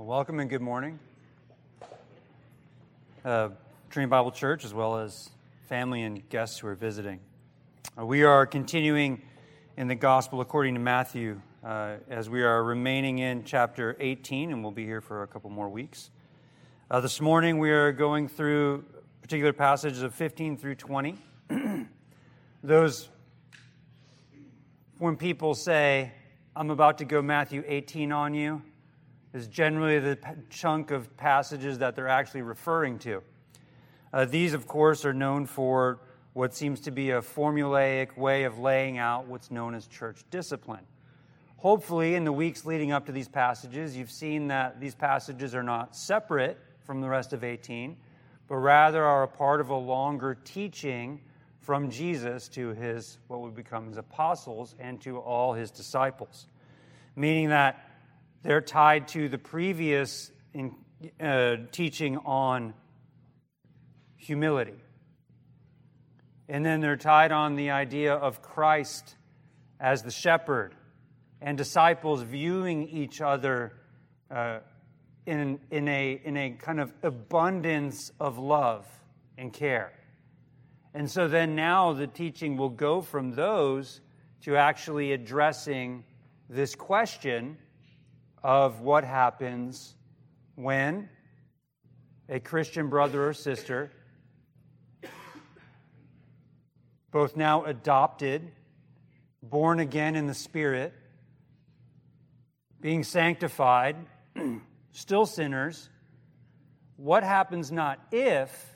Well, welcome and good morning. Uh, Trinity Bible Church, as well as family and guests who are visiting. Uh, we are continuing in the Gospel according to Matthew uh, as we are remaining in chapter 18, and we'll be here for a couple more weeks. Uh, this morning, we are going through particular passages of 15 through 20. Those, when people say, I'm about to go Matthew 18 on you, is generally the chunk of passages that they're actually referring to. Uh, these, of course, are known for what seems to be a formulaic way of laying out what's known as church discipline. Hopefully, in the weeks leading up to these passages, you've seen that these passages are not separate from the rest of 18, but rather are a part of a longer teaching from Jesus to his, what would become his apostles, and to all his disciples. Meaning that they're tied to the previous in, uh, teaching on humility. And then they're tied on the idea of Christ as the shepherd and disciples viewing each other uh, in, in, a, in a kind of abundance of love and care. And so then now the teaching will go from those to actually addressing this question of what happens when a Christian brother or sister, both now adopted, born again in the Spirit, being sanctified, still sinners, what happens not if,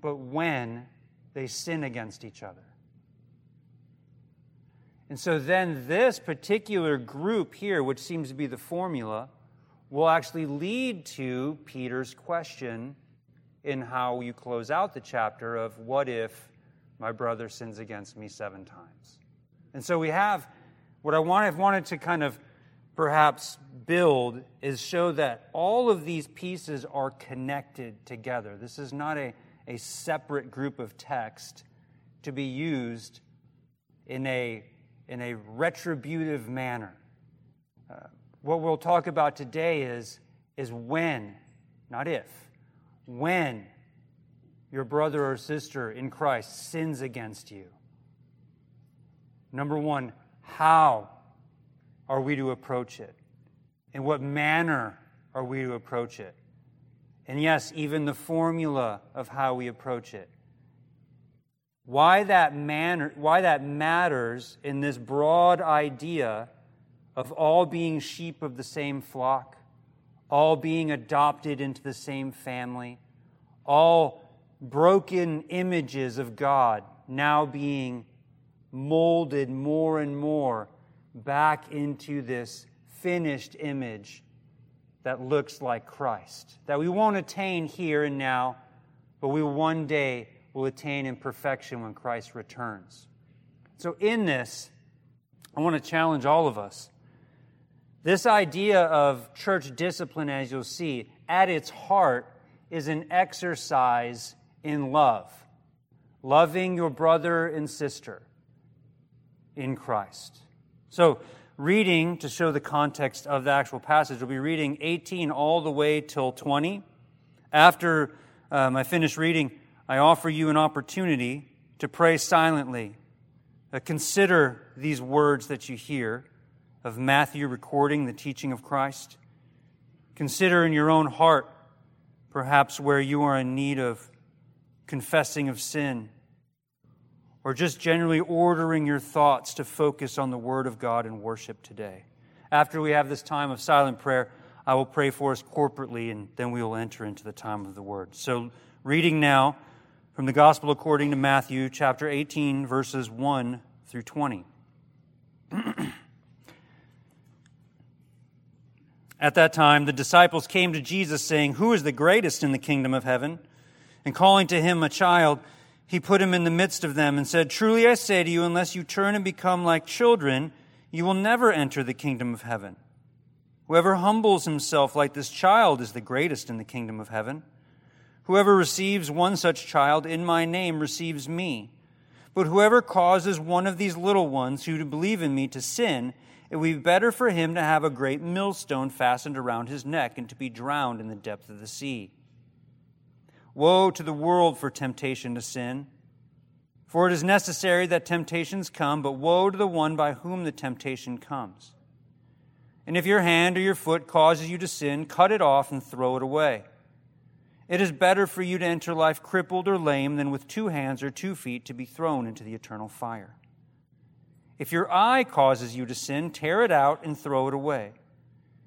but when they sin against each other? And so then this particular group here, which seems to be the formula, will actually lead to Peter's question in how you close out the chapter of what if my brother sins against me seven times? And so we have what I want, I've wanted to kind of perhaps build is show that all of these pieces are connected together. This is not a, a separate group of text to be used in a in a retributive manner. Uh, what we'll talk about today is, is when, not if, when your brother or sister in Christ sins against you. Number one, how are we to approach it? In what manner are we to approach it? And yes, even the formula of how we approach it. Why that, manner, why that matters in this broad idea of all being sheep of the same flock, all being adopted into the same family, all broken images of God now being molded more and more back into this finished image that looks like Christ. That we won't attain here and now, but we will one day will attain in perfection when Christ returns. So, in this, I want to challenge all of us. This idea of church discipline, as you'll see, at its heart is an exercise in love, loving your brother and sister in Christ. So, reading to show the context of the actual passage, we'll be reading 18 all the way till 20. After um, I finish reading, I offer you an opportunity to pray silently. Uh, consider these words that you hear of Matthew recording the teaching of Christ. Consider in your own heart, perhaps where you are in need of confessing of sin, or just generally ordering your thoughts to focus on the Word of God and worship today. After we have this time of silent prayer, I will pray for us corporately, and then we will enter into the time of the Word. So, reading now from the Gospel according to Matthew, chapter 18, verses 1 through 20. At that time, the disciples came to Jesus, saying, Who is the greatest in the kingdom of heaven? And calling to him a child, he put him in the midst of them and said, Truly I say to you, unless you turn and become like children, you will never enter the kingdom of heaven. Whoever humbles himself like this child is the greatest in the kingdom of heaven. Whoever receives one such child in my name receives me. But whoever causes one of these little ones who believe in me to sin, it would be better for him to have a great millstone fastened around his neck and to be drowned in the depth of the sea. Woe to the world for temptation to sin! For it is necessary that temptations come, but woe to the one by whom the temptation comes. And if your hand or your foot causes you to sin, cut it off and throw it away. It is better for you to enter life crippled or lame than with two hands or two feet to be thrown into the eternal fire. If your eye causes you to sin, tear it out and throw it away.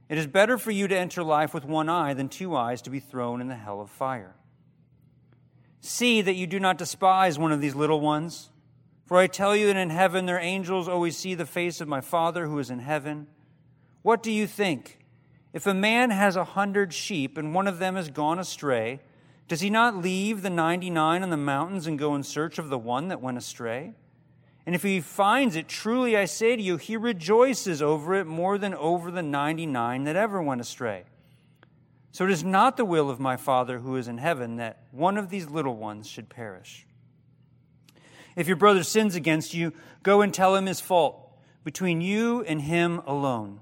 It is better for you to enter life with one eye than two eyes to be thrown in the hell of fire. See that you do not despise one of these little ones. For I tell you that in heaven their angels always see the face of my Father who is in heaven. What do you think? If a man has a hundred sheep and one of them has gone astray, does he not leave the ninety nine on the mountains and go in search of the one that went astray? And if he finds it, truly I say to you, he rejoices over it more than over the ninety nine that ever went astray. So it is not the will of my Father who is in heaven that one of these little ones should perish. If your brother sins against you, go and tell him his fault between you and him alone.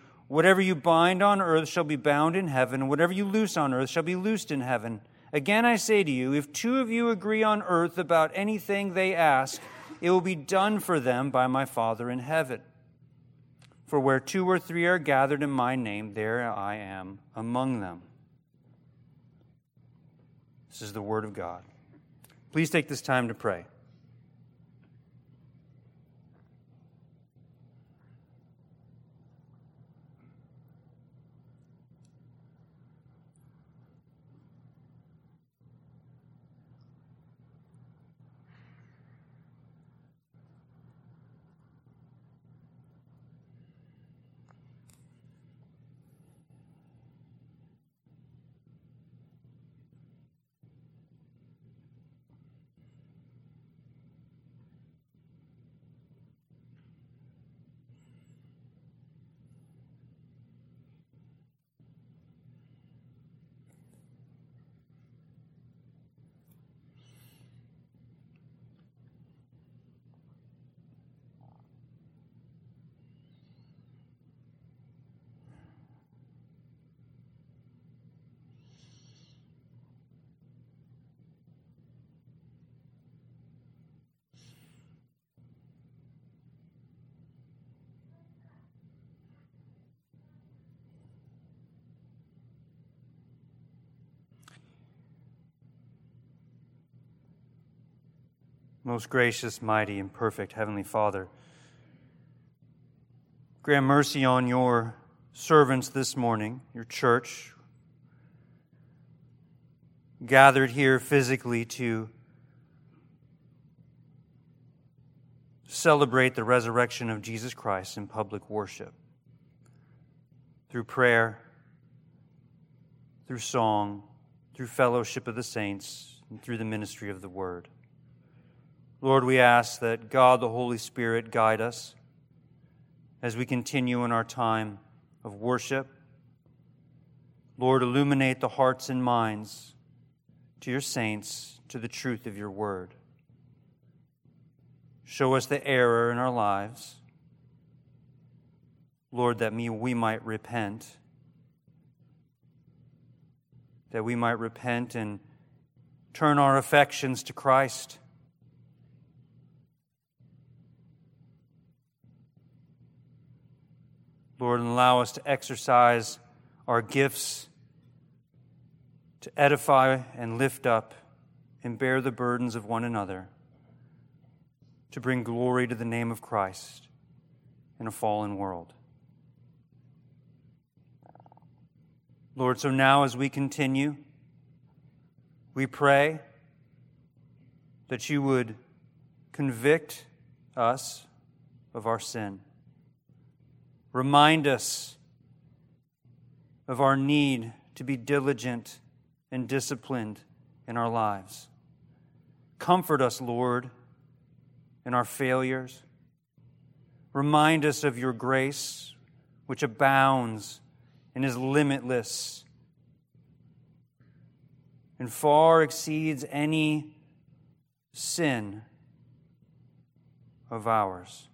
Whatever you bind on earth shall be bound in heaven, and whatever you loose on earth shall be loosed in heaven. Again, I say to you, if two of you agree on earth about anything they ask, it will be done for them by my Father in heaven. For where two or three are gathered in my name, there I am among them. This is the word of God. Please take this time to pray. Most gracious, mighty, and perfect Heavenly Father, grant mercy on your servants this morning, your church, gathered here physically to celebrate the resurrection of Jesus Christ in public worship through prayer, through song, through fellowship of the saints, and through the ministry of the word. Lord, we ask that God, the Holy Spirit, guide us as we continue in our time of worship. Lord, illuminate the hearts and minds to your saints to the truth of your word. Show us the error in our lives. Lord, that we might repent, that we might repent and turn our affections to Christ. Lord, and allow us to exercise our gifts to edify and lift up and bear the burdens of one another, to bring glory to the name of Christ in a fallen world. Lord, so now as we continue, we pray that you would convict us of our sin Remind us of our need to be diligent and disciplined in our lives. Comfort us, Lord, in our failures. Remind us of your grace, which abounds and is limitless and far exceeds any sin of ours.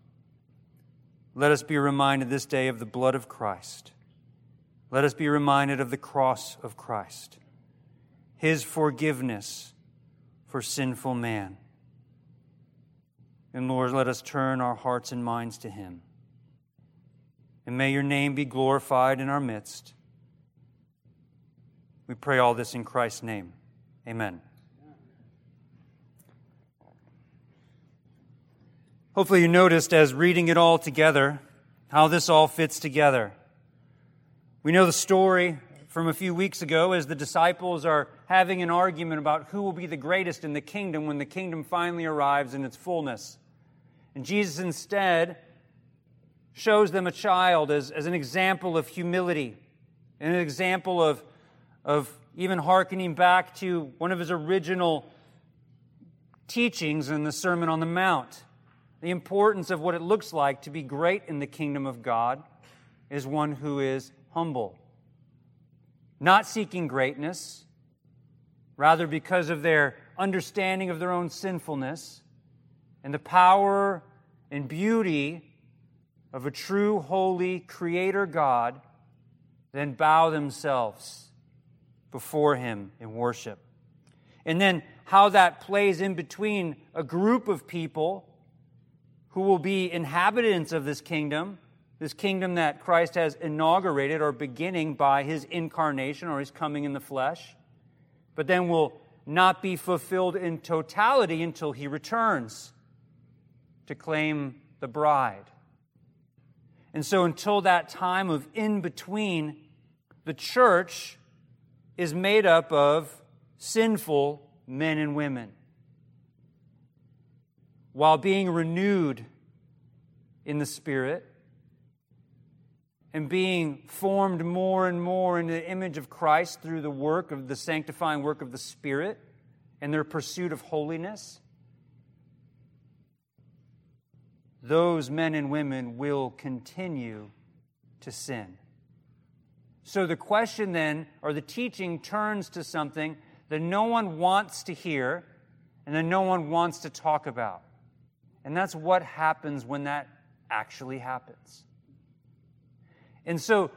Let us be reminded this day of the blood of Christ. Let us be reminded of the cross of Christ, his forgiveness for sinful man. And Lord, let us turn our hearts and minds to him. And may your name be glorified in our midst. We pray all this in Christ's name. Amen. Hopefully, you noticed as reading it all together how this all fits together. We know the story from a few weeks ago as the disciples are having an argument about who will be the greatest in the kingdom when the kingdom finally arrives in its fullness. And Jesus instead shows them a child as, as an example of humility, and an example of, of even hearkening back to one of his original teachings in the Sermon on the Mount the importance of what it looks like to be great in the kingdom of God is one who is humble. Not seeking greatness, rather, because of their understanding of their own sinfulness and the power and beauty of a true, holy Creator God, then bow themselves before Him in worship. And then how that plays in between a group of people who will be inhabitants of this kingdom, this kingdom that Christ has inaugurated or beginning by his incarnation or his coming in the flesh, but then will not be fulfilled in totality until he returns to claim the bride. And so, until that time of in between, the church is made up of sinful men and women while being renewed in the Spirit and being formed more and more into the image of Christ through the work of the sanctifying work of the Spirit and their pursuit of holiness, those men and women will continue to sin. So the question then, or the teaching, turns to something that no one wants to hear and that no one wants to talk about. And that's what happens when that actually happens. And so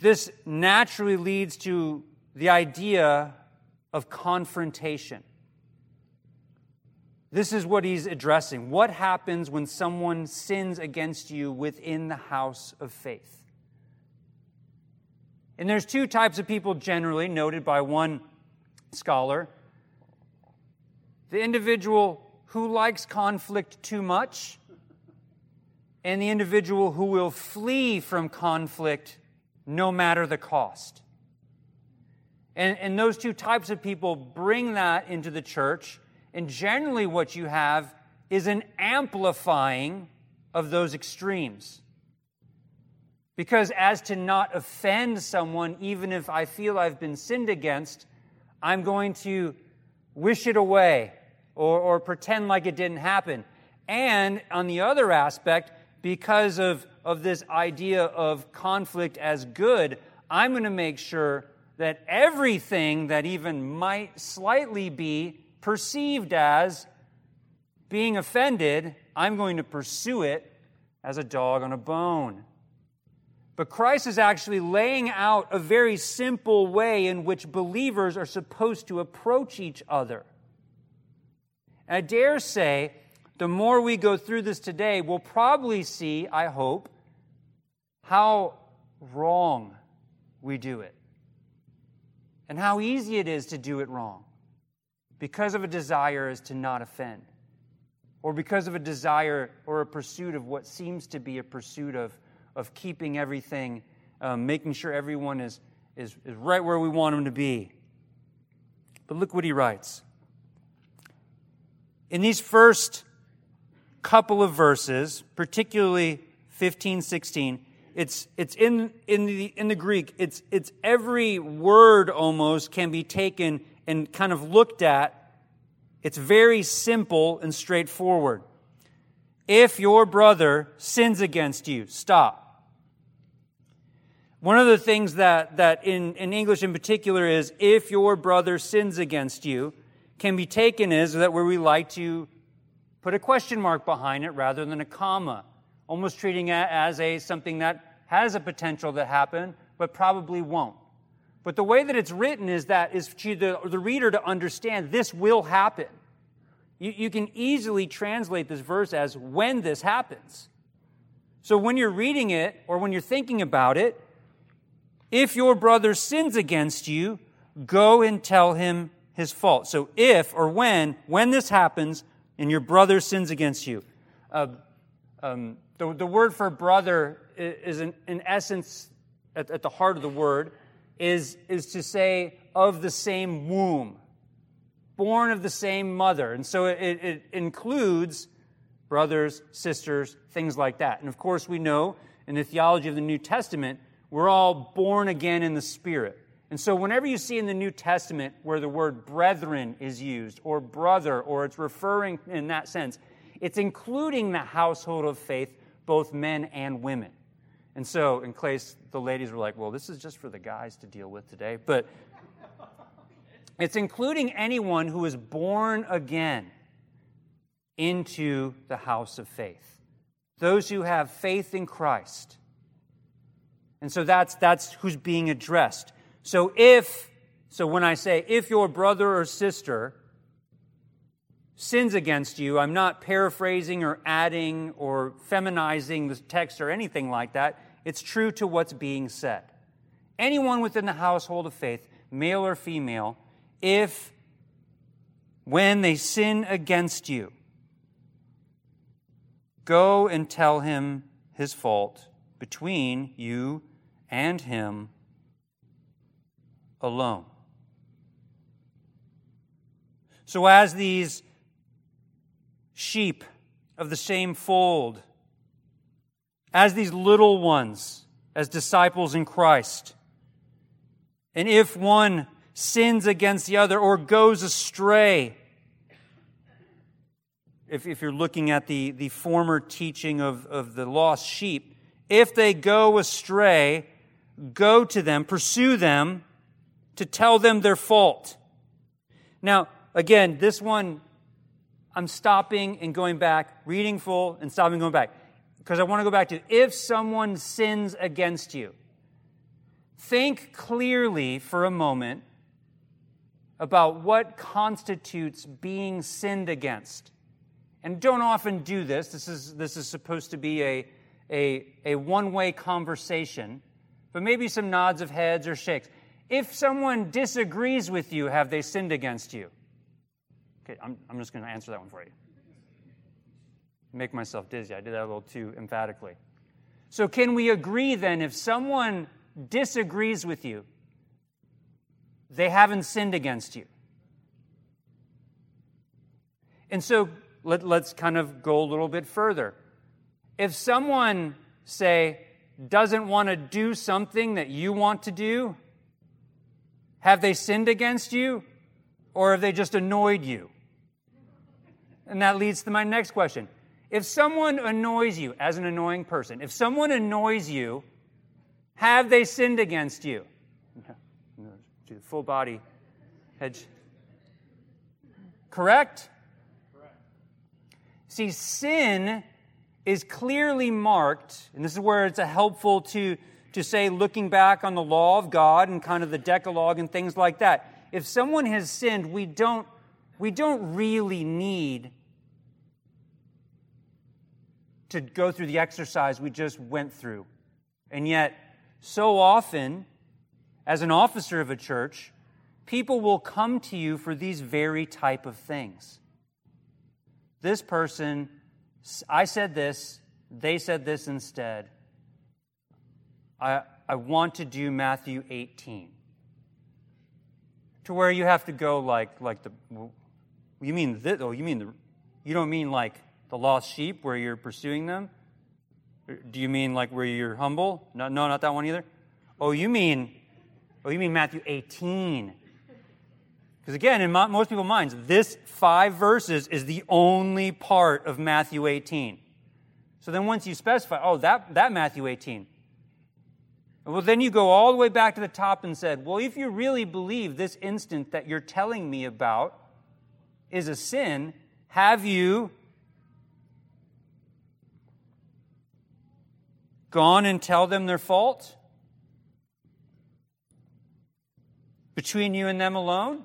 this naturally leads to the idea of confrontation. This is what he's addressing. What happens when someone sins against you within the house of faith? And there's two types of people generally noted by one scholar the individual who likes conflict too much and the individual who will flee from conflict no matter the cost. And, and those two types of people bring that into the church, and generally, what you have is an amplifying of those extremes. Because as to not offend someone, even if I feel I've been sinned against, I'm going to wish it away or, or pretend like it didn't happen. And on the other aspect, because of, of this idea of conflict as good, I'm going to make sure that everything that even might slightly be perceived as being offended, I'm going to pursue it as a dog on a bone. But Christ is actually laying out a very simple way in which believers are supposed to approach each other. I dare say, the more we go through this today, we'll probably see, I hope, how wrong we do it. And how easy it is to do it wrong because of a desire is to not offend, or because of a desire or a pursuit of what seems to be a pursuit of, of keeping everything, um, making sure everyone is, is, is right where we want them to be. But look what he writes. In these first couple of verses, particularly 15, 16, it's, it's in, in, the, in the Greek, it's, it's every word almost can be taken and kind of looked at. It's very simple and straightforward. If your brother sins against you, stop. One of the things that, that in, in English in particular is if your brother sins against you can be taken is that where we like to put a question mark behind it rather than a comma, almost treating it as a something that has a potential to happen, but probably won't. But the way that it's written is that is for the, the reader to understand this will happen. You, you can easily translate this verse as when this happens. So when you're reading it or when you're thinking about it, if your brother sins against you, go and tell him his fault. So if or when, when this happens and your brother sins against you, uh, um, the, the word for brother is in, in essence, at, at the heart of the word, is, is to say of the same womb, born of the same mother. And so it, it includes brothers, sisters, things like that. And of course, we know in the theology of the New Testament we're all born again in the Spirit. And so, whenever you see in the New Testament where the word brethren is used, or brother, or it's referring in that sense, it's including the household of faith, both men and women. And so, in case the ladies were like, well, this is just for the guys to deal with today, but it's including anyone who is born again into the house of faith. Those who have faith in Christ. And so that's, that's who's being addressed. So if, so when I say, if your brother or sister sins against you, I'm not paraphrasing or adding or feminizing the text or anything like that. It's true to what's being said. Anyone within the household of faith, male or female, if when they sin against you, go and tell him his fault between you and Him alone. So, as these sheep of the same fold, as these little ones, as disciples in Christ, and if one sins against the other or goes astray, if, if you're looking at the, the former teaching of, of the lost sheep, if they go astray, go to them, pursue them to tell them their fault. Now, again, this one, I'm stopping and going back, reading full and stopping and going back. Because I want to go back to if someone sins against you, think clearly for a moment about what constitutes being sinned against. And don't often do this. This is, this is supposed to be a, a, a one way conversation but maybe some nods of heads or shakes. If someone disagrees with you, have they sinned against you? Okay, I'm, I'm just going to answer that one for you. Make myself dizzy. I did that a little too emphatically. So, can we agree then if someone disagrees with you, they haven't sinned against you? And so, let, let's kind of go a little bit further. If someone, say, doesn't want to do something that you want to do? Have they sinned against you? Or have they just annoyed you? And that leads to my next question. If someone annoys you as an annoying person, if someone annoys you, have they sinned against you? Full body hedge. Correct? Correct? See, sin is clearly marked, and this is where it's a helpful to, to say, looking back on the law of God and kind of the Decalogue and things like that. If someone has sinned, we don't, we don't really need to go through the exercise we just went through. And yet, so often, as an officer of a church, people will come to you for these very type of things. This person I said this, they said this instead. I, I want to do Matthew 18. To where you have to go like, like the, you mean oh, you mean the, you don't mean like the lost sheep where you're pursuing them? Do you mean like where you're humble? No, no, not that one either. Oh, you mean, oh, you mean Matthew 18. Because again, in most people's minds, this five verses is the only part of Matthew 18. So then once you specify, oh, that, that Matthew 18. Well, then you go all the way back to the top and said, well, if you really believe this instant that you're telling me about is a sin, have you gone and tell them their fault? Between you and them alone?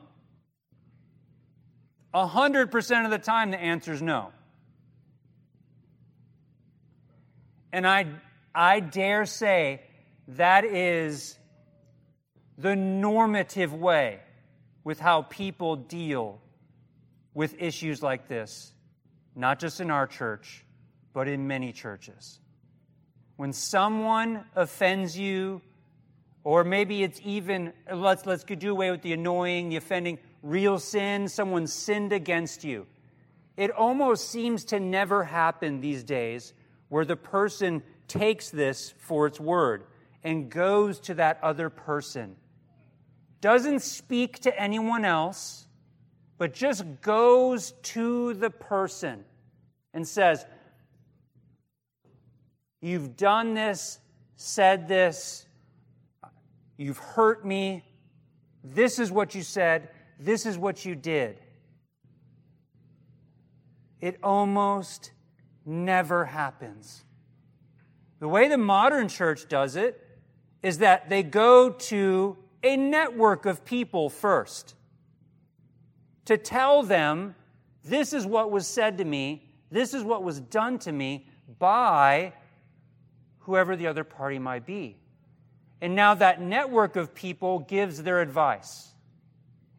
A hundred percent of the time, the answer is no. And I, I dare say that is the normative way with how people deal with issues like this, not just in our church, but in many churches. When someone offends you, or maybe it's even, let's, let's do away with the annoying, the offending, real sin, someone sinned against you. It almost seems to never happen these days where the person takes this for its word and goes to that other person. Doesn't speak to anyone else, but just goes to the person and says, You've done this, said this, you've hurt me, this is what you said, this is what you did. It almost never happens. The way the modern church does it is that they go to a network of people first to tell them this is what was said to me, this is what was done to me by whoever the other party might be. And now that network of people gives their advice.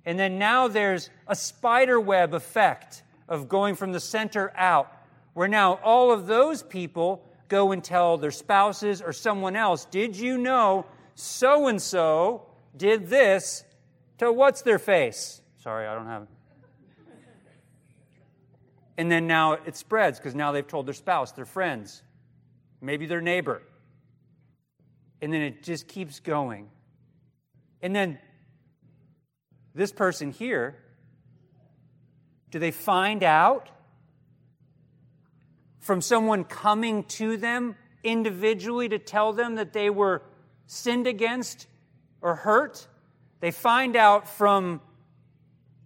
And then now there's a spider web effect of going from the center out, where now all of those people go and tell their spouses or someone else, Did you know so and so did this to what's their face? Sorry, I don't have it. And then now it spreads because now they've told their spouse, their friends, maybe their neighbor. And then it just keeps going. And then this person here, do they find out from someone coming to them individually to tell them that they were sinned against or hurt? They find out from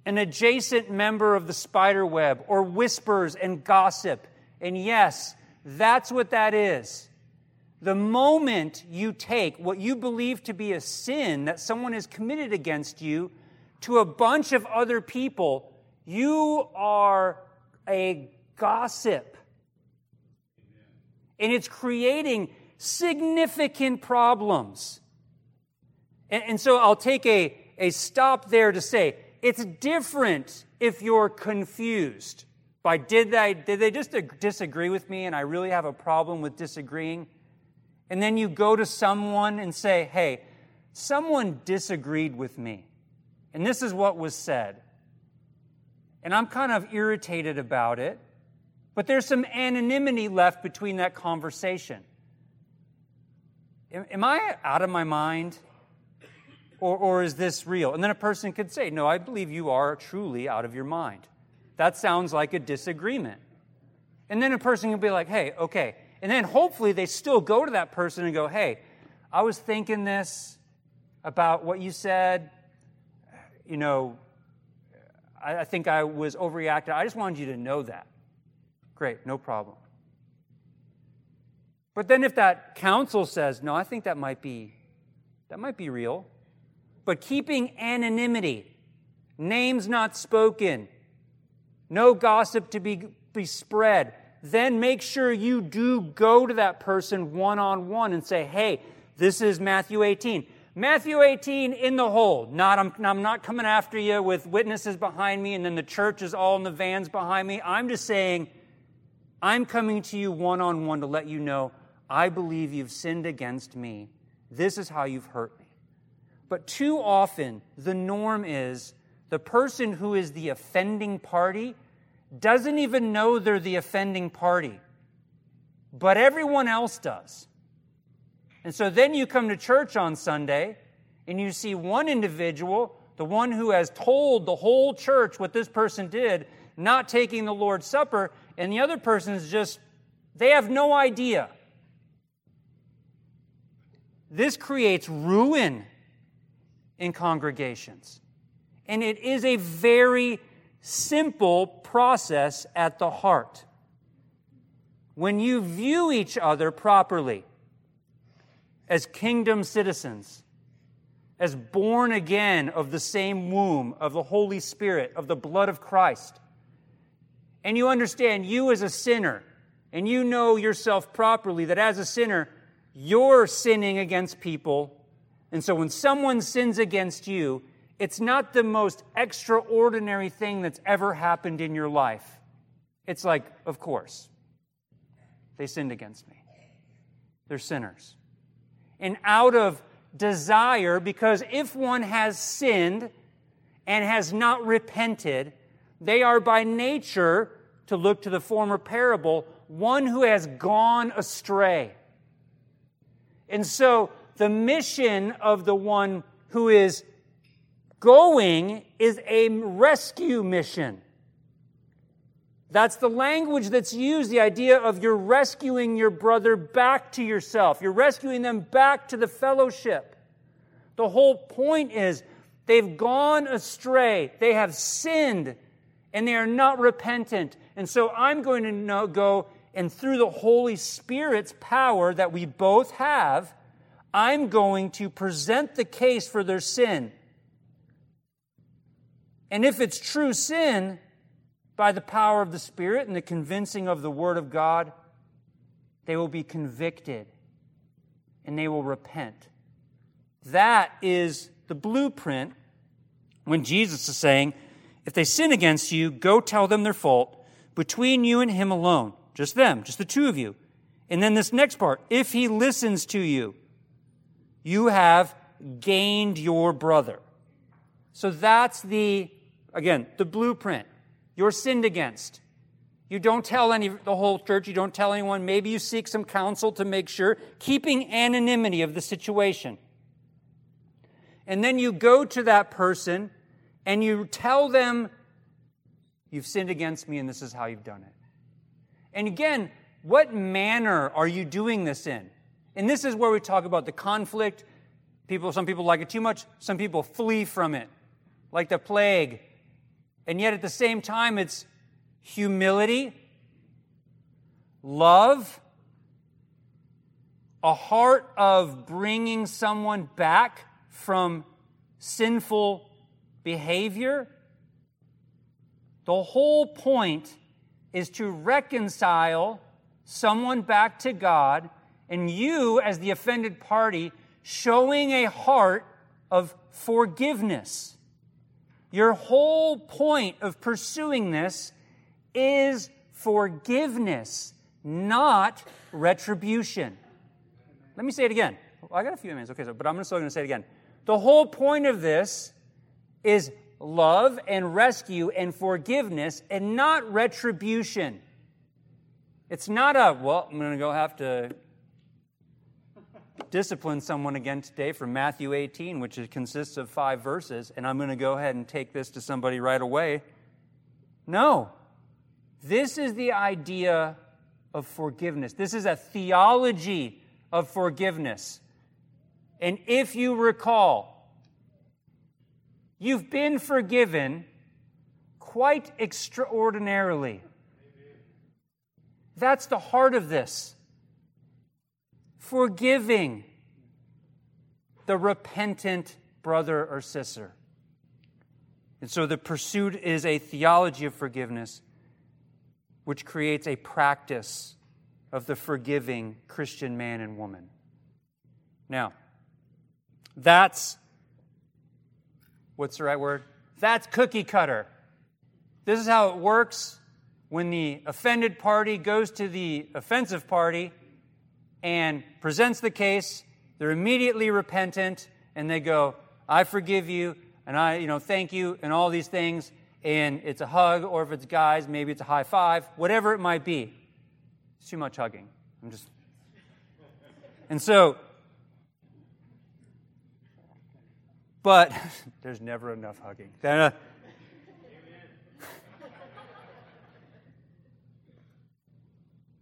an adjacent member of the spider web or whispers and gossip. And yes, that's what that is. The moment you take what you believe to be a sin that someone has committed against you to a bunch of other people, you are a gossip. And it's creating significant problems. And, and so I'll take a, a stop there to say it's different if you're confused by did they, did they just disagree with me and I really have a problem with disagreeing? And then you go to someone and say, hey, someone disagreed with me. And this is what was said. And I'm kind of irritated about it, but there's some anonymity left between that conversation. Am I out of my mind? Or, or is this real? And then a person could say, No, I believe you are truly out of your mind. That sounds like a disagreement. And then a person can be like, Hey, okay. And then hopefully they still go to that person and go, Hey, I was thinking this about what you said. You know, I, I think I was overreacting. I just wanted you to know that. Great, no problem. But then if that counsel says, no, I think that might be that might be real. But keeping anonymity, names not spoken, no gossip to be, be spread, then make sure you do go to that person one on one and say, hey, this is Matthew 18. Matthew 18 in the hole. Not, I'm, I'm not coming after you with witnesses behind me and then the church is all in the vans behind me. I'm just saying, I'm coming to you one on one to let you know I believe you've sinned against me. This is how you've hurt me. But too often, the norm is the person who is the offending party doesn't even know they're the offending party. but everyone else does. And so then you come to church on Sunday and you see one individual, the one who has told the whole church what this person did, not taking the Lord's Supper, and the other person is just, they have no idea. This creates ruin in congregations. And it is a very simple process at the heart. When you view each other properly as kingdom citizens, as born again of the same womb of the Holy Spirit, of the blood of Christ. And you understand you as a sinner, and you know yourself properly that as a sinner, you're sinning against people. And so when someone sins against you, it's not the most extraordinary thing that's ever happened in your life. It's like, of course, they sinned against me. They're sinners. And out of desire because if one has sinned and has not repented, they are by nature, to look to the former parable, one who has gone astray. And so the mission of the one who is going is a rescue mission. That's the language that's used, the idea of you're rescuing your brother back to yourself. You're rescuing them back to the fellowship. The whole point is they've gone astray, they have sinned, and they are not repentant. And so I'm going to know, go, and through the Holy Spirit's power that we both have, I'm going to present the case for their sin. And if it's true sin, by the power of the Spirit and the convincing of the Word of God, they will be convicted and they will repent. That is the blueprint when Jesus is saying, if they sin against you, go tell them their fault between you and him alone. Just them, just the two of you. And then this next part, if he listens to you, you have gained your brother. So that's the, again, the blueprint. You're sinned against. You don't tell any, the whole church, you don't tell anyone. Maybe you seek some counsel to make sure, keeping anonymity of the situation. And then you go to that person and you tell them, You've sinned against me and this is how you've done it. And again, what manner are you doing this in? And this is where we talk about the conflict. People, some people like it too much, some people flee from it, like the plague. And yet at the same time, it's humility, love, a heart of bringing someone back from sinful behavior. The whole point is to reconcile someone back to God, and you, as the offended party, showing a heart of forgiveness. Your whole point of pursuing this is forgiveness, not retribution. Let me say it again. I got a few minutes, okay, so, but I'm still going to say it again. The whole point of this is love and rescue and forgiveness and not retribution. It's not a, well, I'm going to go have to discipline someone again today from Matthew 18, which consists of five verses, and I'm going to go ahead and take this to somebody right away. No. This is the idea of forgiveness. This is a theology of forgiveness. And if you recall, you've been forgiven quite extraordinarily. That's the heart of this forgiving the repentant brother or sister. And so the pursuit is a theology of forgiveness, which creates a practice of the forgiving Christian man and woman. Now, that's what's the right word? That's cookie cutter. This is how it works when the offended party goes to the offensive party and presents the case. They're immediately repentant and they go, I forgive you and I, you know, thank you and all these things. And it's a hug, or if it's guys, maybe it's a high five, whatever it might be. It's too much hugging. I'm just. And so, but there's never enough hugging.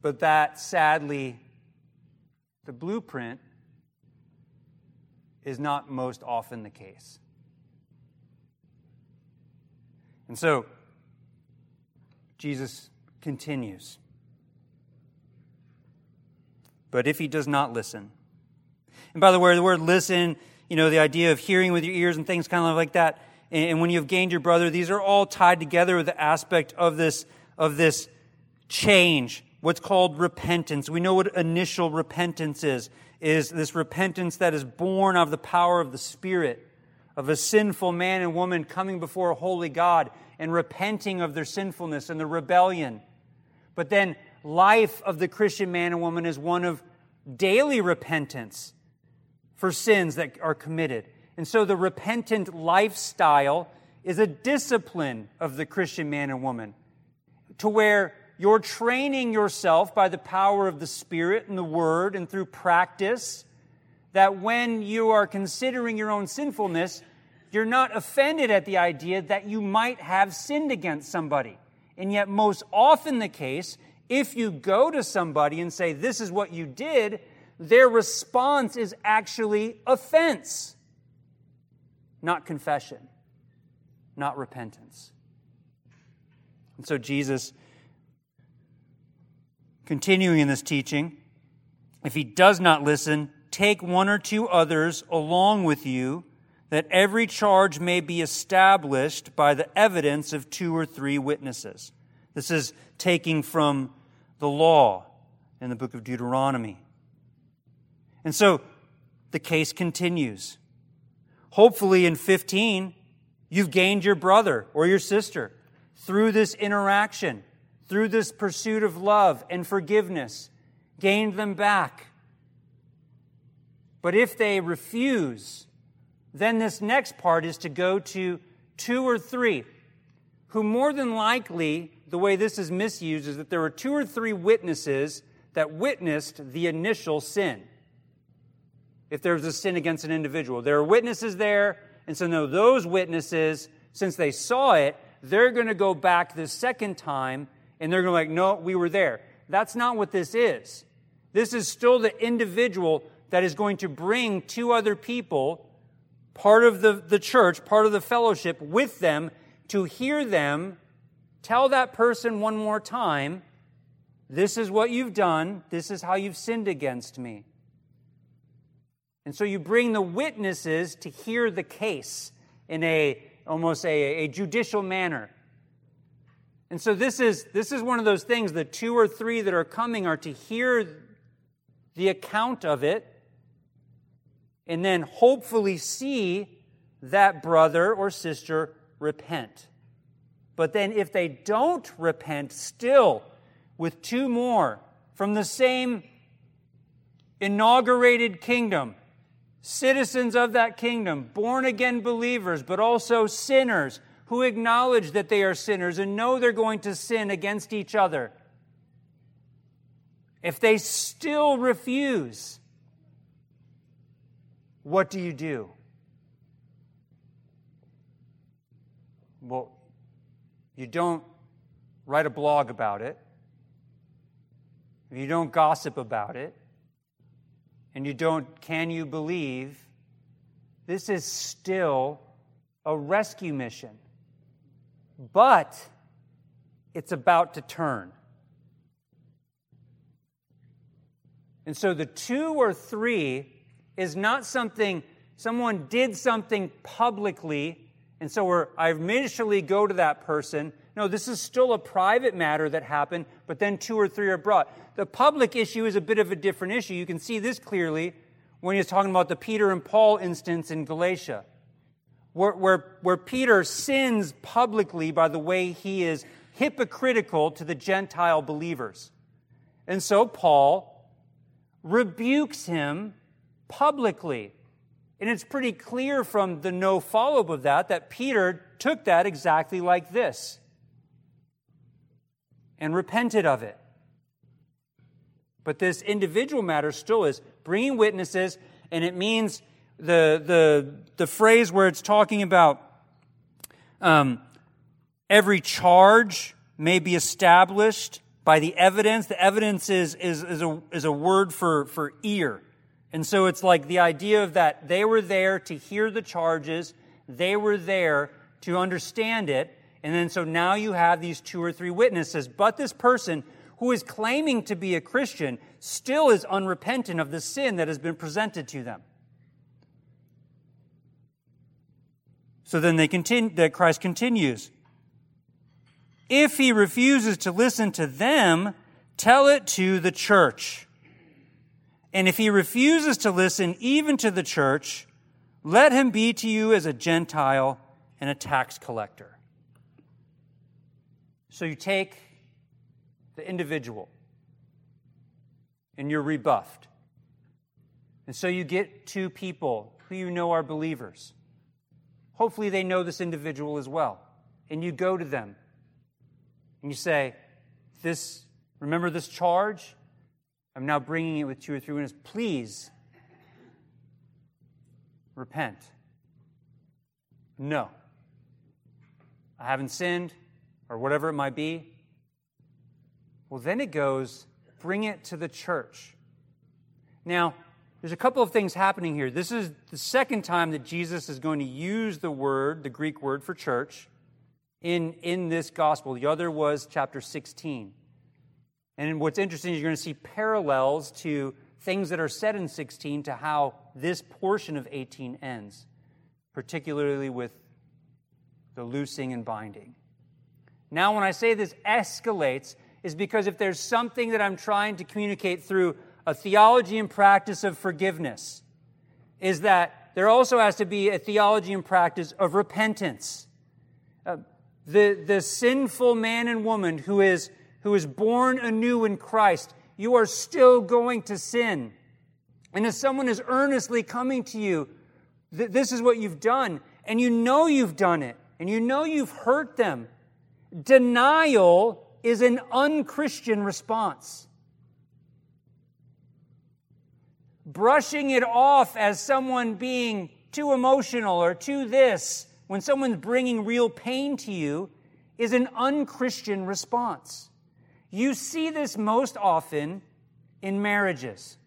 But that sadly, the blueprint is not most often the case. And so, Jesus continues. But if he does not listen, and by the way, the word listen, you know, the idea of hearing with your ears and things kind of like that, and when you've gained your brother, these are all tied together with the aspect of this, of this change, what's called repentance. We know what initial repentance is, is this repentance that is born of the power of the Spirit, of a sinful man and woman coming before a holy God and repenting of their sinfulness and their rebellion. But then life of the Christian man and woman is one of daily repentance for sins that are committed. And so the repentant lifestyle is a discipline of the Christian man and woman to where you're training yourself by the power of the Spirit and the Word and through practice that when you are considering your own sinfulness, you're not offended at the idea that you might have sinned against somebody. And yet, most often the case, if you go to somebody and say, This is what you did, their response is actually offense, not confession, not repentance. And so, Jesus, continuing in this teaching, if he does not listen, take one or two others along with you that every charge may be established by the evidence of two or three witnesses. This is taking from the law in the book of Deuteronomy. And so the case continues. Hopefully, in 15, you've gained your brother or your sister through this interaction, through this pursuit of love and forgiveness, gained them back. But if they refuse, then this next part is to go to two or three who more than likely, the way this is misused is that there were two or three witnesses that witnessed the initial sin. If there's a sin against an individual, there are witnesses there, and so no, those witnesses, since they saw it, they're going to go back the second time and they're going to be like, no, we were there. That's not what this is. This is still the individual that is going to bring two other people part of the, the church, part of the fellowship with them to hear them tell that person one more time, This is what you've done, this is how you've sinned against me. And so you bring the witnesses to hear the case in a almost a, a judicial manner. And so this is this is one of those things the two or three that are coming are to hear the account of it and then hopefully see that brother or sister repent. But then, if they don't repent, still with two more from the same inaugurated kingdom, citizens of that kingdom, born again believers, but also sinners who acknowledge that they are sinners and know they're going to sin against each other. If they still refuse, what do you do? Well, you don't write a blog about it, you don't gossip about it, and you don't, can you believe, this is still a rescue mission. But it's about to turn. And so the two or three is not something someone did something publicly, and so I initially go to that person. No, this is still a private matter that happened, but then two or three are brought. The public issue is a bit of a different issue. You can see this clearly when he's talking about the Peter and Paul instance in Galatia, where, where, where Peter sins publicly by the way he is hypocritical to the Gentile believers. And so Paul rebukes him publicly. And it's pretty clear from the no follow up of that that Peter took that exactly like this and repented of it. But this individual matter still is bringing witnesses, and it means the, the, the phrase where it's talking about um, every charge may be established by the evidence. The evidence is, is, is, a, is a word for, for ear. And so it's like the idea of that they were there to hear the charges, they were there to understand it, and then so now you have these two or three witnesses. But this person who is claiming to be a Christian still is unrepentant of the sin that has been presented to them. So then they continue, that Christ continues. If he refuses to listen to them, tell it to the church. And if he refuses to listen even to the church, let him be to you as a Gentile and a tax collector. So you take the individual and you're rebuffed. And so you get two people who you know are believers. Hopefully, they know this individual as well. And you go to them and you say, This, remember this charge? I'm now bringing it with two or three witnesses. Please repent. No. I haven't sinned, or whatever it might be. Well, then it goes, bring it to the church. Now, there's a couple of things happening here. This is the second time that Jesus is going to use the word, the Greek word for church, in, in this gospel. The other was chapter 16. And what's interesting is you're going to see parallels to things that are said in 16 to how this portion of 18 ends, particularly with the loosing and binding. Now, when I say this escalates, is because if there's something that I'm trying to communicate through a theology and practice of forgiveness is that there also has to be a theology and practice of repentance. Uh, the, the sinful man and woman who is, who is born anew in Christ, you are still going to sin. And if someone is earnestly coming to you, th- this is what you've done, and you know you've done it, and you know you've hurt them, denial is an unchristian response. brushing it off as someone being too emotional or too this, when someone's bringing real pain to you, is an unchristian response. You see this most often in marriages.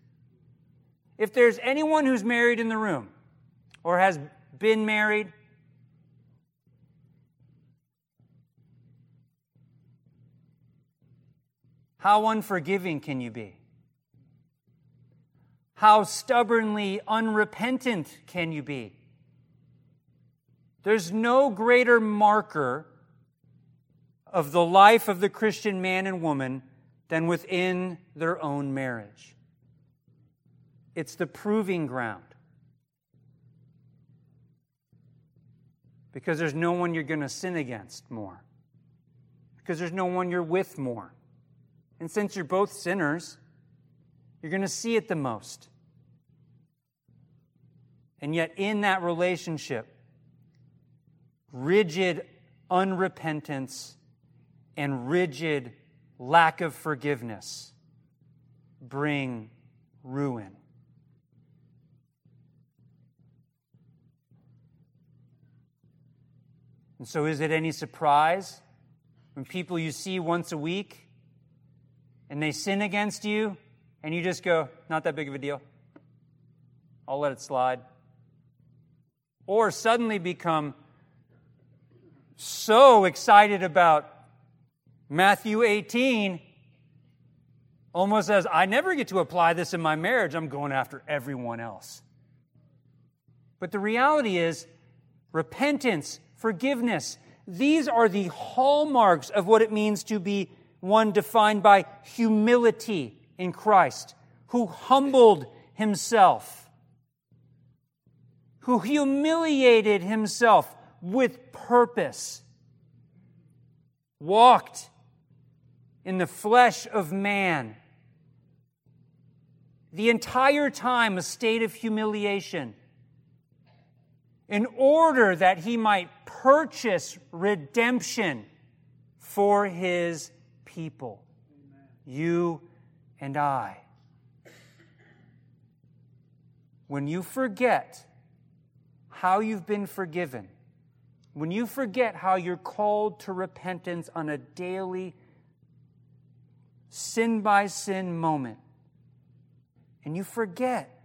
If there's anyone who's married in the room or has been married, how unforgiving can you be? How stubbornly unrepentant can you be? There's no greater marker of the life of the Christian man and woman than within their own marriage. It's the proving ground. Because there's no one you're going to sin against more. Because there's no one you're with more. And since you're both sinners, you're going to see it the most. And yet, in that relationship, rigid unrepentance and rigid lack of forgiveness bring ruin. And so, is it any surprise when people you see once a week and they sin against you and you just go, not that big of a deal? I'll let it slide or suddenly become so excited about Matthew 18, almost as I never get to apply this in my marriage, I'm going after everyone else. But the reality is, repentance, forgiveness, these are the hallmarks of what it means to be one defined by humility in Christ, who humbled himself who humiliated himself with purpose, walked in the flesh of man. The entire time, a state of humiliation, in order that he might purchase redemption for his people, you and I. when you forget how you've been forgiven, when you forget how you're called to repentance on a daily, sin by sin moment, and you forget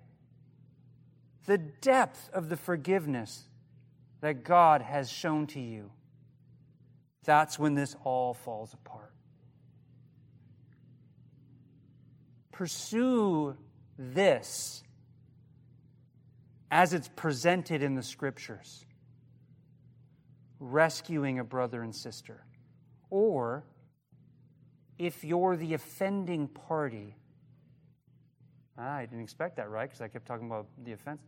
the depth of the forgiveness that God has shown to you, that's when this all falls apart. Pursue this as it's presented in the scriptures rescuing a brother and sister. Or if you're the offending party, ah, I didn't expect that, right? Because I kept talking about the offense.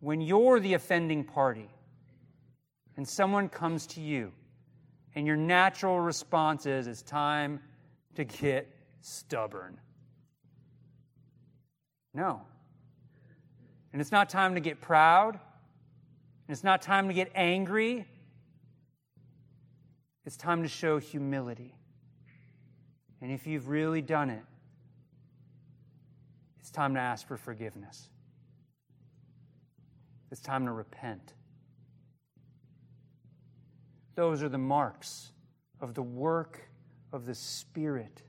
When you're the offending party and someone comes to you, and your natural response is it's time to get stubborn. No. And it's not time to get proud. And it's not time to get angry. It's time to show humility. And if you've really done it, it's time to ask for forgiveness. It's time to repent. Those are the marks of the work of the Spirit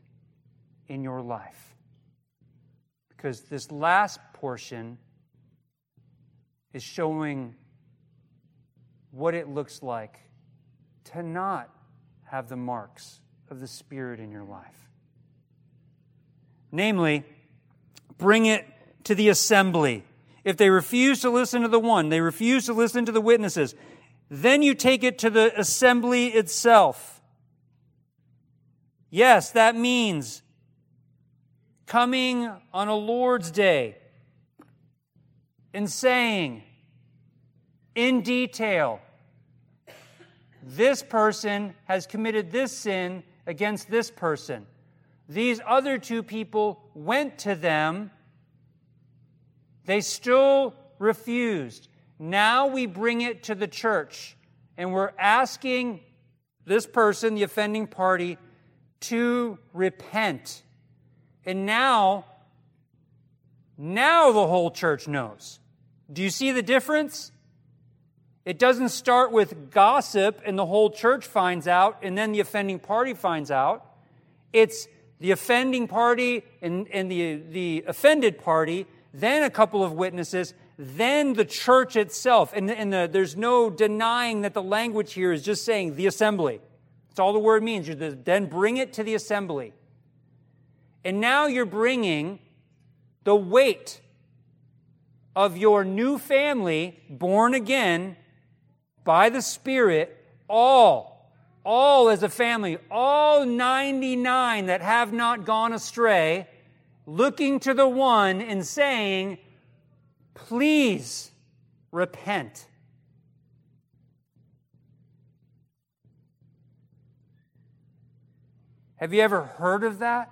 in your life. Because this last portion is showing what it looks like to not have the marks of the Spirit in your life. Namely, bring it to the assembly. If they refuse to listen to the one, they refuse to listen to the witnesses, then you take it to the assembly itself. Yes, that means coming on a Lord's Day and saying in detail, this person has committed this sin against this person. These other two people went to them. They still refused. Now we bring it to the church and we're asking this person, the offending party, to repent. And now, now the whole church knows. Do you see the difference? It doesn't start with gossip and the whole church finds out and then the offending party finds out. It's the offending party and, and the, the offended party, then a couple of witnesses, then the church itself. And, and the, there's no denying that the language here is just saying the assembly. That's all the word means. You then bring it to the assembly. And now you're bringing the weight of your new family, born again by the Spirit, all, all as a family, all 99 that have not gone astray, looking to the one and saying, Please repent. Have you ever heard of that?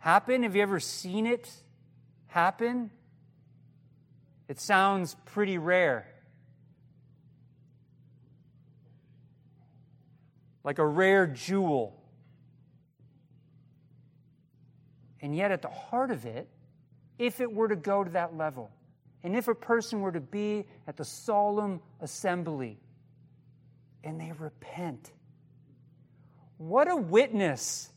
Happen? Have you ever seen it happen? It sounds pretty rare. Like a rare jewel. And yet, at the heart of it, if it were to go to that level, and if a person were to be at the solemn assembly and they repent, what a witness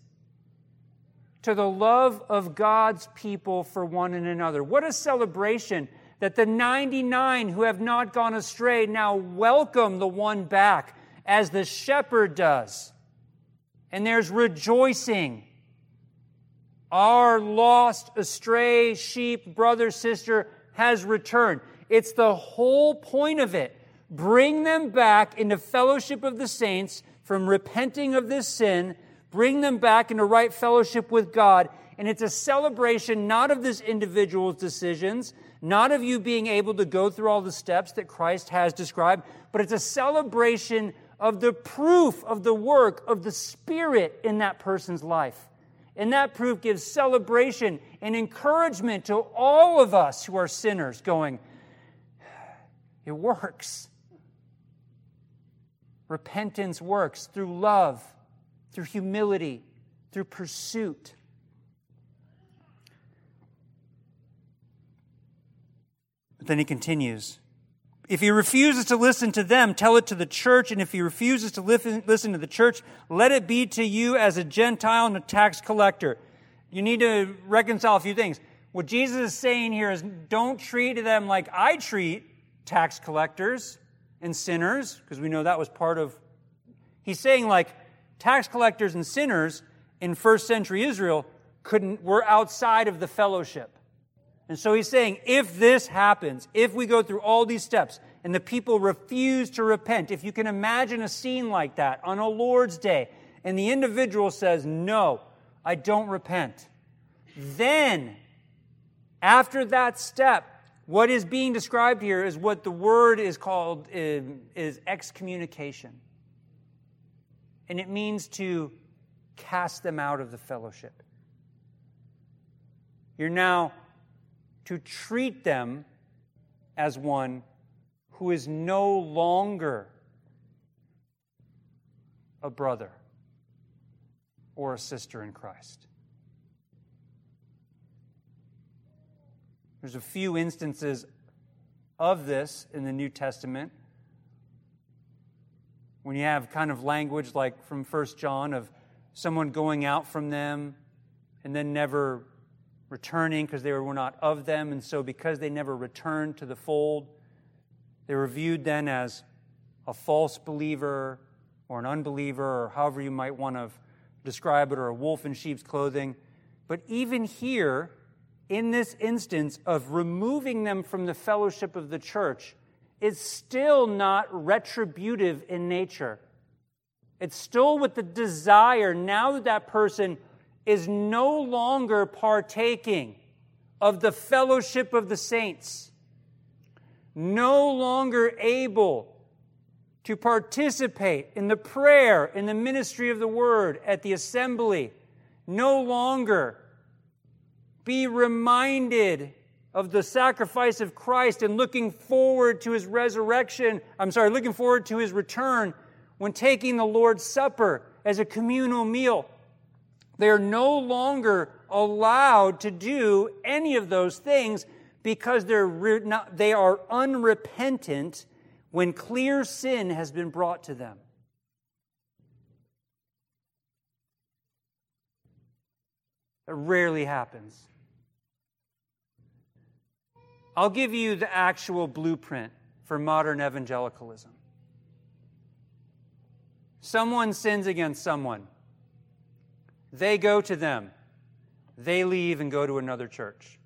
to the love of God's people for one and another. What a celebration that the 99 who have not gone astray now welcome the one back as the shepherd does. And there's rejoicing our lost, astray sheep, brother, sister, has returned. It's the whole point of it. Bring them back into fellowship of the saints from repenting of this sin, bring them back into right fellowship with God. And it's a celebration not of this individual's decisions, not of you being able to go through all the steps that Christ has described, but it's a celebration of the proof of the work of the Spirit in that person's life. And that proof gives celebration and encouragement to all of us who are sinners, going, it works. Repentance works through love, through humility, through pursuit. But then he continues. If he refuses to listen to them, tell it to the church. And if he refuses to listen to the church, let it be to you as a Gentile and a tax collector. You need to reconcile a few things. What Jesus is saying here is don't treat them like I treat tax collectors and sinners, because we know that was part of. He's saying, like, tax collectors and sinners in first century Israel couldn't, were outside of the fellowship. And so he's saying, if this happens, if we go through all these steps and the people refuse to repent, if you can imagine a scene like that on a Lord's day, and the individual says, No, I don't repent, then after that step, what is being described here is what the word is called um, is excommunication. And it means to cast them out of the fellowship. You're now to treat them as one who is no longer a brother or a sister in Christ. There's a few instances of this in the New Testament. When you have kind of language like from 1 John of someone going out from them and then never returning because they were not of them. And so, because they never returned to the fold, they were viewed then as a false believer or an unbeliever, or however you might want to describe it, or a wolf in sheep's clothing. But even here, in this instance of removing them from the fellowship of the church, is still not retributive in nature. It's still with the desire, now that that person is no longer partaking of the fellowship of the saints, no longer able to participate in the prayer, in the ministry of the word, at the assembly, no longer be reminded of the sacrifice of Christ and looking forward to his resurrection. I'm sorry, looking forward to his return when taking the Lord's Supper as a communal meal. They are no longer allowed to do any of those things because they're not, they are unrepentant when clear sin has been brought to them. It rarely happens. I'll give you the actual blueprint for modern evangelicalism. Someone sins against someone. They go to them. They leave and go to another church.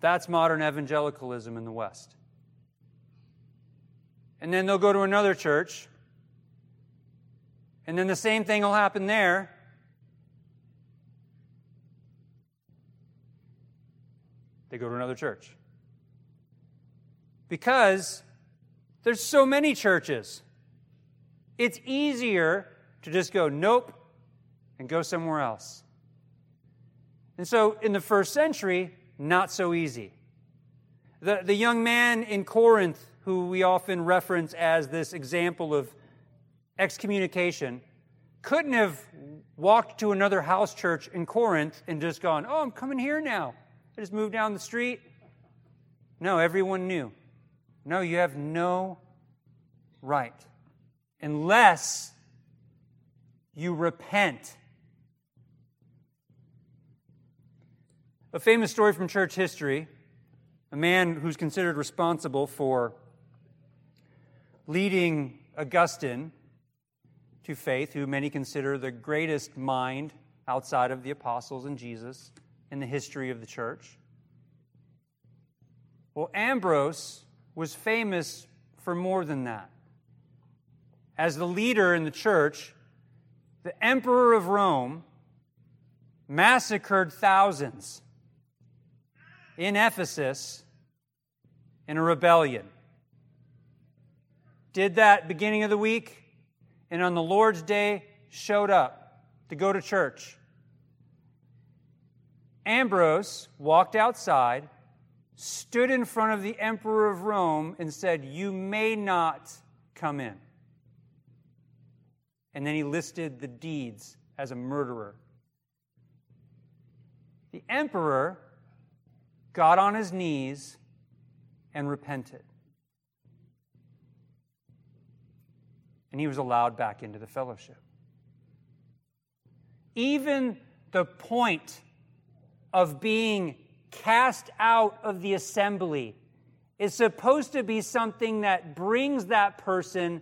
That's modern evangelicalism in the West. And then they'll go to another church. And then the same thing will happen there. They go to another church. Because there's so many churches. It's easier to just go, nope, and go somewhere else. And so in the first century, not so easy. The, the young man in Corinth, who we often reference as this example of excommunication, couldn't have walked to another house church in Corinth and just gone, oh, I'm coming here now. I just moved down the street. No, everyone knew. No, you have no right unless you repent. A famous story from church history a man who's considered responsible for leading Augustine to faith, who many consider the greatest mind outside of the apostles and Jesus in the history of the church. Well, Ambrose was famous for more than that as the leader in the church, the emperor of Rome massacred thousands in Ephesus in a rebellion. Did that beginning of the week, and on the Lord's day showed up to go to church. Ambrose walked outside, stood in front of the emperor of Rome, and said, You may not come in and then he listed the deeds as a murderer. The emperor got on his knees and repented. And he was allowed back into the fellowship. Even the point of being cast out of the assembly is supposed to be something that brings that person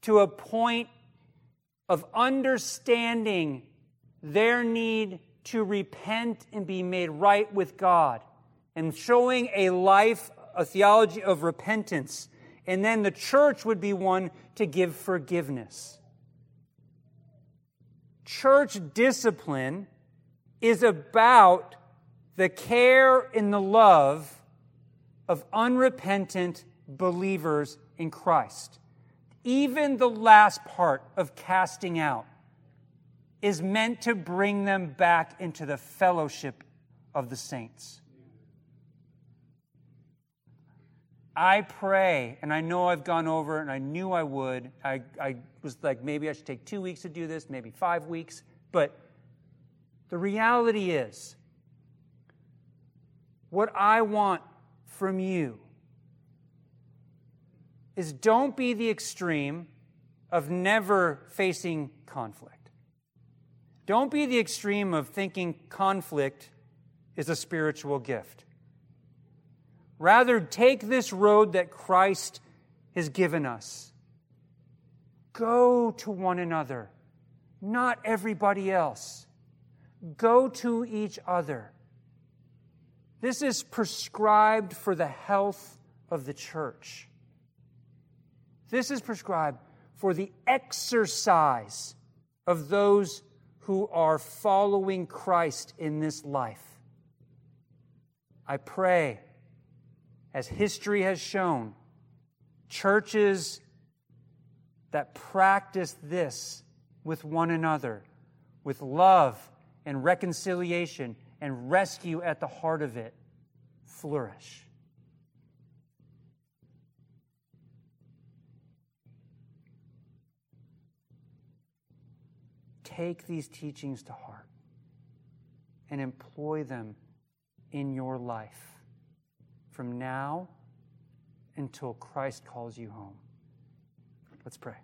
to a point of understanding their need to repent and be made right with God and showing a life, a theology of repentance. And then the church would be one to give forgiveness. Church discipline is about the care and the love of unrepentant believers in Christ. Even the last part of casting out is meant to bring them back into the fellowship of the saints. I pray, and I know I've gone over, and I knew I would. I, I was like, maybe I should take two weeks to do this, maybe five weeks. But the reality is, what I want from you is don't be the extreme of never facing conflict. Don't be the extreme of thinking conflict is a spiritual gift. Rather, take this road that Christ has given us. Go to one another, not everybody else. Go to each other. This is prescribed for the health of the church. This is prescribed for the exercise of those who are following Christ in this life. I pray, as history has shown, churches that practice this with one another, with love and reconciliation and rescue at the heart of it flourish. Take these teachings to heart and employ them in your life from now until Christ calls you home. Let's pray.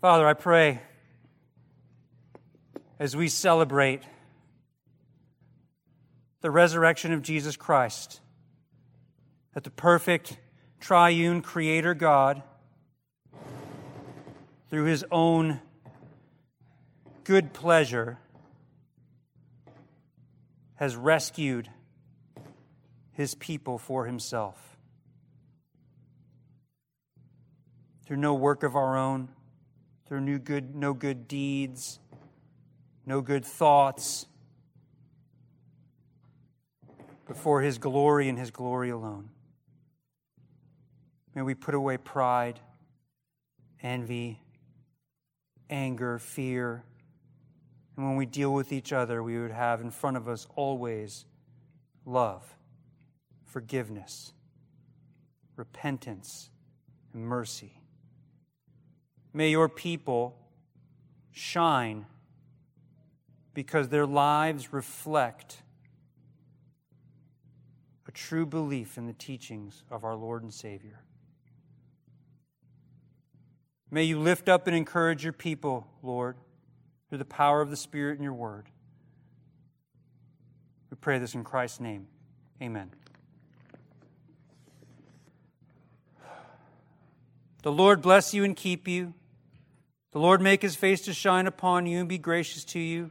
Father, I pray as we celebrate the resurrection of Jesus Christ, that the perfect triune creator God, through his own good pleasure, has rescued his people for himself. Through no work of our own, through no good, no good deeds, no good thoughts, but for His glory and His glory alone. May we put away pride, envy, anger, fear. And when we deal with each other, we would have in front of us always love, forgiveness, repentance, and mercy. May your people shine because their lives reflect a true belief in the teachings of our Lord and Savior. May you lift up and encourage your people, Lord, through the power of the Spirit and your word. We pray this in Christ's name. Amen. The Lord bless you and keep you. The Lord make his face to shine upon you and be gracious to you.